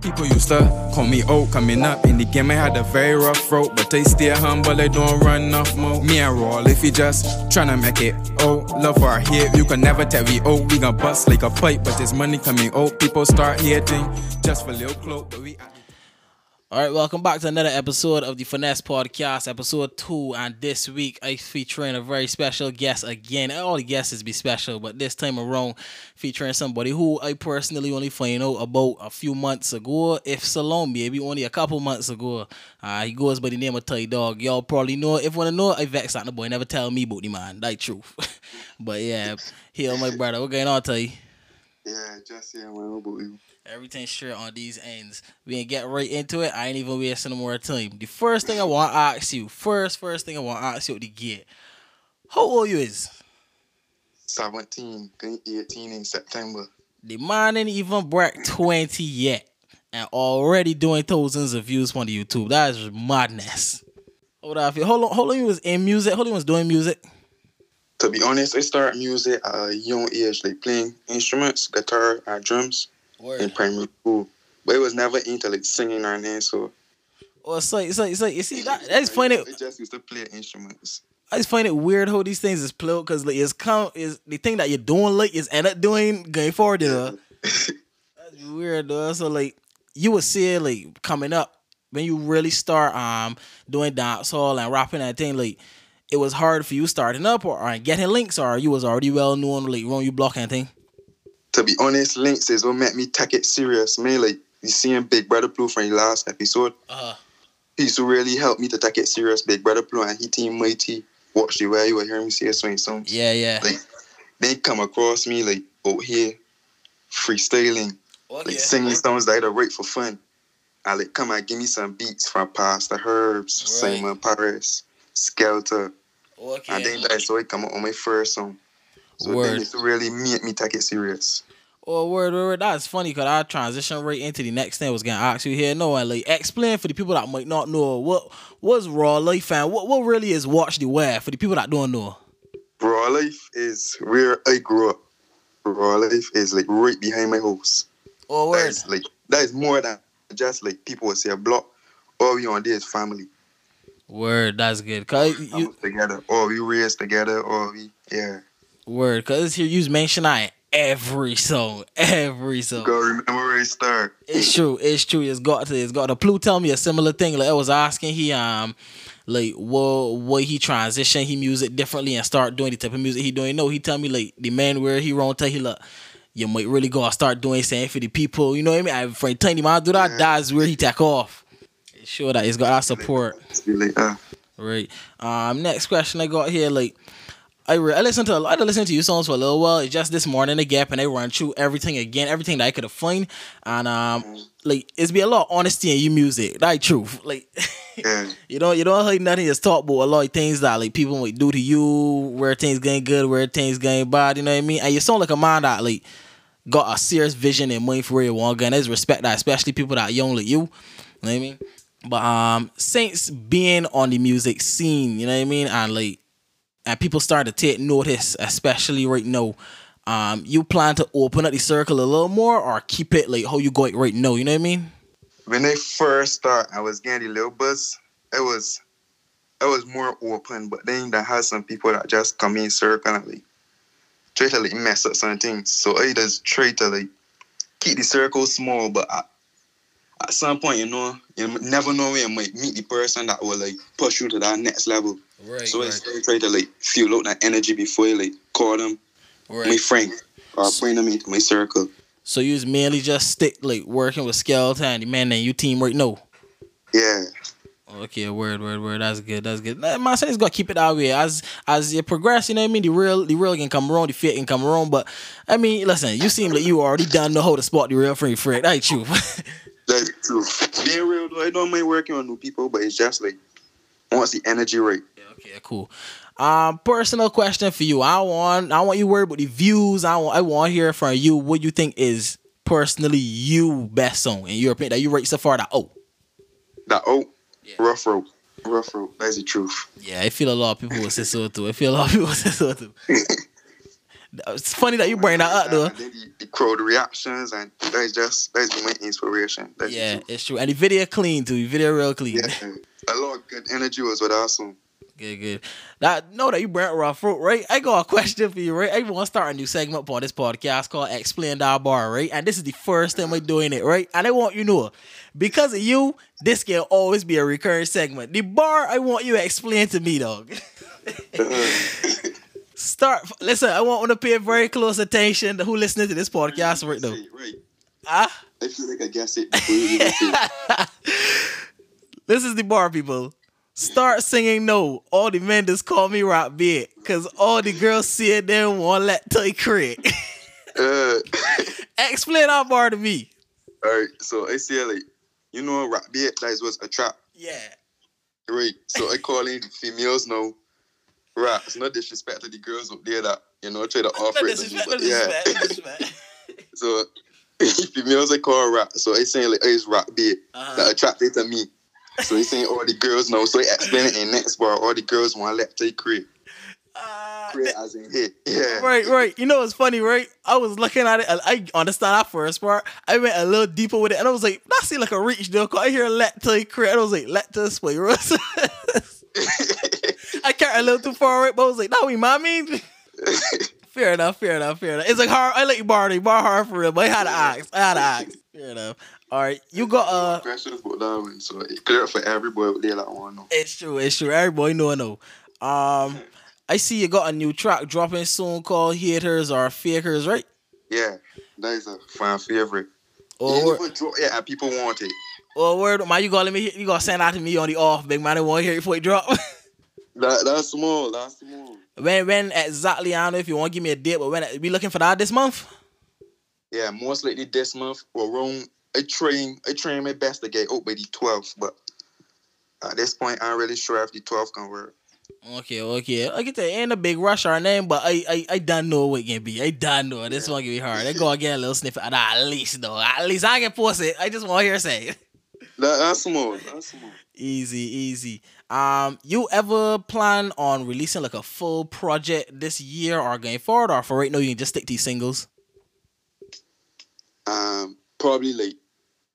People used to call me old coming up in the game. I had a very rough road, but they still humble. They don't run off. Me and roll if you just tryna make it. Oh, love our hit. You can never tell we oh we gon' bust like a pipe, but there's money coming. Oh, people start hating just for little cloak, but we. All right, welcome back to another episode of the Finesse Podcast, episode two. And this week, I'm featuring a very special guest again. All the guests be special, but this time around, featuring somebody who I personally only find out about a few months ago, if Salon, maybe only a couple months ago. Uh, he goes by the name of Ty Dawg. Y'all probably know. If you wanna know, I vex at the boy. Never tell me about the man. That truth. but yeah, here my brother. What going on, Ty? Yeah, just yeah. What about you? Everything straight on these ends. We ain't get right into it. I ain't even wasting no more time. The first thing I want to ask you, first, first thing I want to ask you to get, how old you is? 17, 18 in September. The man ain't even break 20 yet. And already doing thousands of views on the YouTube. That is madness. Hold on, hold on, hold on. you was in music? Hold on, you was doing music? To be honest, I started music at a young age, like playing instruments, guitar, and drums in primary school. But it was never into like singing or anything, so. Or it's like, it's like, you see, that, that's funny. I just used to play instruments. I just find it weird how these things is played because like it's come is the thing that you're doing like is end up doing going forward. You know? That's weird though. So like you would see like coming up when you really start um doing dancehall and rapping and thing like it was hard for you starting up or, or getting links or you was already well known like when you block anything. To be honest, links is what made me take it serious. Mainly, you seeing Big Brother Blue from the last episode. Uh-huh. He used really helped me to take it serious. Big Brother Blue and he team Mighty. Watch the way you were hearing me say a swing songs. Yeah, yeah. Like they come across me like out here freestyling, Okay. like singing songs that I write for fun. I like come and give me some beats from Pastor Herbs, Right. Simon Paris, Skelter, Okay. and then that's how I come up on my first song. So Word. then it's really make me take it serious. Oh, word, word, word. That's funny because I transition right into the next thing I was gonna ask you here. No, and like explain for the people that might not know what was raw life and what what really is watch the wear for the people that don't know. Raw life is where I grew up. Raw life is like right behind my house. Oh, That word. is like that is more than just like people would say a block. All we on there is family. Word, that's good. Cause you You, together, or we raised together, or we yeah. Word, cause this here you mention I every song, every song. Go remember where it start. It's true. It's true. It's got to. It's got to. Plu tell me a similar thing. Like I was asking, he um, like what what he transition he music differently and start doing the type of music he doing. No, he tell me like the man where he wrong tell he look. You might really go and start doing something for the people. You know what I mean? I for tiny man do that. That's where he take off. It's sure that he's got our support. It's like, uh, Right. Um. Next question I got here. Like, I re- I listened to a lot of listened to your songs for a little while. It's just this morning the gap and they run through everything again, everything that I could have find, and um, like it's be a lot of honesty in your music. That truth. Like, yeah. you don't you don't hide nothing. Just talk about a lot of things that like people might do to you, where things going good, where things going bad. You know what I mean? And you sound like a man that like got a serious vision and mind for where you want to go. And there's respect that, especially people that young like you. You know what I mean? But um, since being on the music scene, you know what I mean, and like, and people start to take notice, especially right now. Um, you plan to open up the circle a little more, or keep it like how you got it right now? You know what I mean? When I first start, I was getting the little buzz. It was, it was more open. But then there had some people that just come in circle and like try to like mess up some things. So I just try to like keep the circle small. But at, at some point, you know, you never know you might meet the person that will like push you to that next level. Right. So I still try to like feel out that energy before you like call them my friend or bring them into my circle. So you was mainly just stick like working with Skeleton and the man and you team right now. Yeah. Okay, word, word, word. That's good. That's good. My son's got to keep it that way. As as you progress, you know what I mean. The real, the real can come around. The fit can come around. But I mean, listen, you seem like you already done know how to spot the real free Fred. Ain't true. That's true. Being real though, I don't mind working on new people, but it's just like once the energy right. okay, cool. Um, personal question for you. I want, I want you worried about the views. I want, I want to hear from you. What you think is personally you best song in your opinion that you rate so far? That oh, That oh, Yeah. rough road, rough road. That's the truth. yeah. I feel a lot of people will say so too. I feel a lot of people will say so too. It's funny that you bring that up though. The, crowd reactions and that's just that's my inspiration. That's Yeah, truth. it's true. And the video clean too. The video real clean. yeah. A lot of good energy was with song. Good, good. That know that you brought raw fruit, right? I got a question for you, right? I want to start a new segment for this podcast called Explain That Bar, right? And this is the first time we're doing it, right? And I want you to know, because of you, this can always be a recurring segment. The bar, I want you to explain to me, dog. Uh, Start. Listen, I want to pay very close attention to who listening to this podcast right now. Right. Ah, I feel like I guess it before you even say it. this is the bar, people. Start singing no. All the men just call me rock big. Cause all the girls see it, they won't let take credit. Uh, Explain that bar to me. Alright, so I say like, you know, rap beat that was a trap, Yeah. right? So I call in females now. Rap, it's not disrespect to the girls up there that you know try to offer No it. to me, disrespect, but yeah. no. So females I call rap. So I saying like, oh, it's rap beat Uh-huh. that attracted to me. So he's saying all the girls know. So he explain it in next bar. All the girls want to let take create, Uh, create as in hit. Yeah. right, right. You know what's funny, right? I was looking at it. and I understand that first part. I went a little deeper with it, and I was like, "That seems like a reach, though." 'cause I hear "let to create," and I was like, "Let to spray." I carried a little too far, right? But I was like, no, we mommy." Fair enough, fair enough, fair enough. It's like hard. I let you borrow, bar hard for real, but I had to ask. I had to ask. Fair enough. All right, you got uh. Pressure about that one. So it clear for every boy out there that want to. It's true. It's true. Everybody know. I know. Um, I see you got a new track dropping soon called "Haters or Fakers," right? Yeah, that is a fan favorite. Or yeah, word, even yeah, people want it. or word, man, you gotta let me. You gotta send that to me on the off, big man. I want to hear it before it drop. That that's small. That's small. when, when exactly? I don't know if you want to give me a date, but when we looking for that this month? Yeah, most likely this month or around. I train. I train my best to get out by the 12th, but at this point, I'm really sure if the 12th can work. Okay, okay. I get to ain't a big rush or name, but I I I don't know what it can be. I don't know. This one can be hard. I go get a little that at least though. At least I can post it. I just want to hear say it. That, that's small. That's small. Easy, easy. Um, you ever plan on releasing like a full project this year or going forward, or for right now you can just stick to these singles? Um, probably like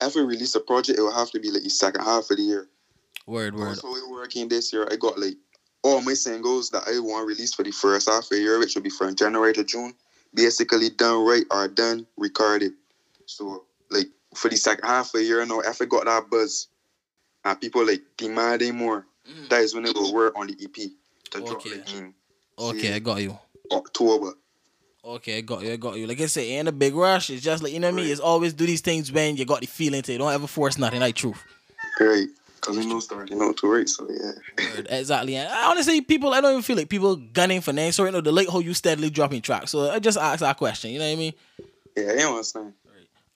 if we release a project, it will have to be like the second half of the year. Word, word. Also, we're working this year. I got like all my singles that I want released for the first half of the year, which will be from January to June, basically done right or done recorded. So like for the second half of the year, now if I got that buzz and people like demanding more, Mm. that is when it will work on the EP to drop Okay. like in Okay, I got you. October. Okay, I got you. I got you. Like I said, ain't a big rush. It's just like you know what I mean. It's always do these things when you got the feeling to. it. Don't ever force nothing. Like truth. Great. Cause we know starting out to right, so yeah. Word, exactly. And honestly, people, I don't even feel like people gunning for names. So you know the late how you steadily dropping tracks. So I just ask that question. You know what I mean? Yeah, you understand.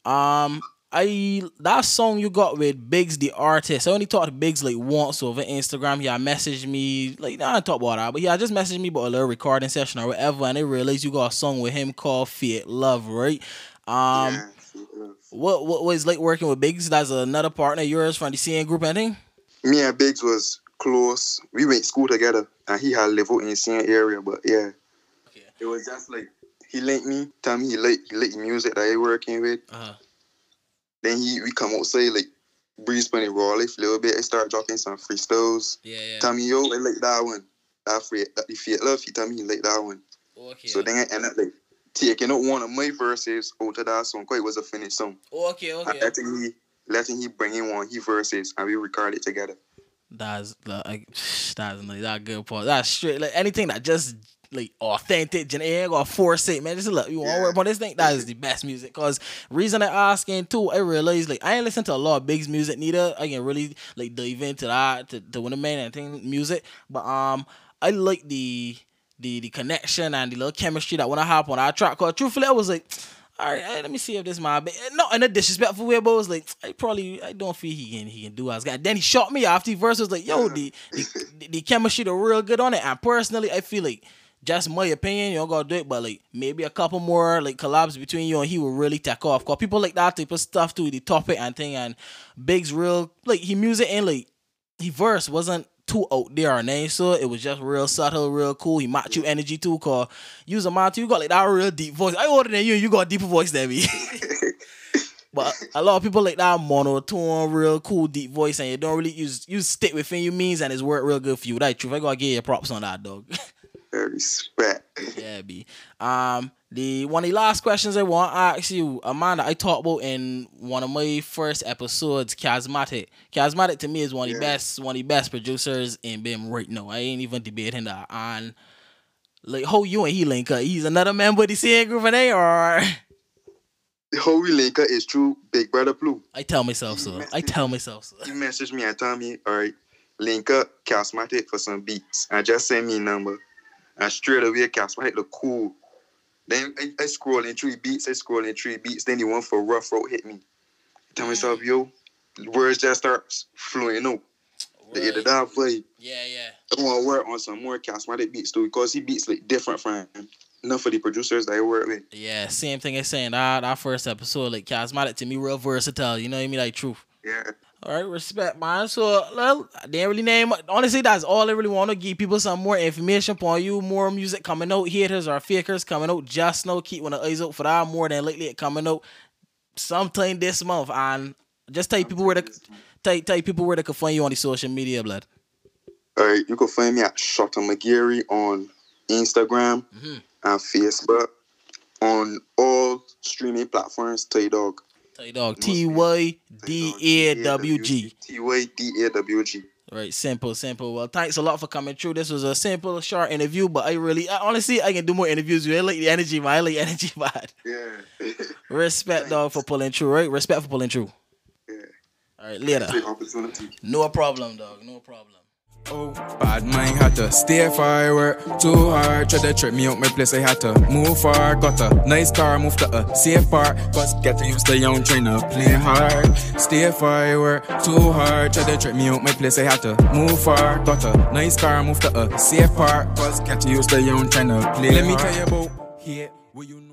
Um, I that song you got with Biggs the artist. I only talked to Biggs like once over Instagram. Yeah, had messaged me like nah, I talk about that, but yeah, just messaged me about a little recording session or whatever, and I realized you got a song with him called Fiat Love, right? Um, yeah. what what was like working with Biggs? That's another partner of yours from the CN group, I think. me and Biggs was close. We went to school together, and he had live out in the same area. But yeah, Okay. it was just like he linked me, tell me he like he like the music that he working with. Uh-huh. Then he we come outside like breeze bunny raw life a little bit. I start dropping some freestyles. Yeah, yeah. Tell me yo, I like that one. That free that the Fiat love. He tell me he like that one. Okay. So then I end up like taking out one of my verses out of that song. Cause it was a finished song. okay, okay. And okay. letting he letting he bring in one he verses and we record it together. That's like that's like that good part. That's straight like anything that just like authentic, ain't gonna force it, man. Just look, you want to Yeah. work on this thing? That is the best music. Cause reason I asking too, I realized like I ain't listen to a lot of Big's music neither. I can really like dive into that to, to win a man and thing music, but um, I like the the the connection and the little chemistry that when I hop on that track. Cause truthfully, I was like. All right, let me see if this my ba-" not in a disrespectful way, but it was like I probably I don't feel he can he can do as guy. Then he shot me after the verse was like, yo, the the, the, the chemistry the real good on it. And personally, I feel like just my opinion, you don't gotta do it, but like maybe a couple more like collabs between you and he will really take off. Cause people like that type of stuff too, the topic and thing and Big's real like he music and like he verse wasn't too out there name so it was just real subtle, real cool. He matched you energy too, cause was a man too, you got like that real deep voice. I older than you, you got a deeper voice than me. but a lot of people like that monotone, real cool, deep voice, and you don't really use you stick within your means and it's worked real good for you. That truth. I gotta give you props on that dog. Respect. yeah, B. Um the one of the last questions I want to ask you, Amanda, I talked about in one of my first episodes, Charismatic. Charismatic to me is one of the best, one of the best producers in BIM right now. I ain't even debating that. And like how you and he link up? He's another member of the same group, and they or How we link up is through Big Brother Blue. I tell myself so. I tell myself so. He messaged me and tell me, all right, link up Charismatic for some beats. And just send me a number. And straight away, hit look cool. Then I, I scrolling three beats, I scrolling three beats. Then the one for Rough Road hit me. Tell myself, mm. yo, words just start flowing out. The either that play. Yeah, yeah. I want to work on some more Charismatic beats too, because he beats like different from enough for the producers that I work with. Yeah, same thing as saying that that first episode, like charismatic to me, real versatile. You know what I mean? Like truth. Yeah. All right, respect, man. So, well, I didn't really name. Honestly, that's all I really want to give people some more information on you, more music coming out, haters or fakers coming out. Just know, keep one of eyes out for that. More than lately, it coming out sometime this month, and just tell people where to tell, tell people where they can find you on the social media, blood. All right, you can find me at Shotta McGarry on Instagram Mhm. and Facebook. On all streaming platforms, Ty Dawg. Tell dog. T Y D A W G. T Y D A W G. Right, simple, simple. Well, thanks a lot for coming through. This was a simple, short interview, but I really, I, honestly, I can do more interviews. with you. I like the energy, man. I like energy, man. Yeah. Respect, dog, for pulling through. Right, respect for pulling through. yeah. All right, later. No problem, dog. No problem. Oh, bad mind had to stay far, work too hard. Try to trip me out my place, I had to move far. Got a nice car, moved to a safe part. Cause get to used to young trying to play hard. Stay far, work too hard. Try to trip me out my place, I had to move far. Got a nice car, moved to a safe part. Cause get to used to young trying to play Let me tell you about here, where you.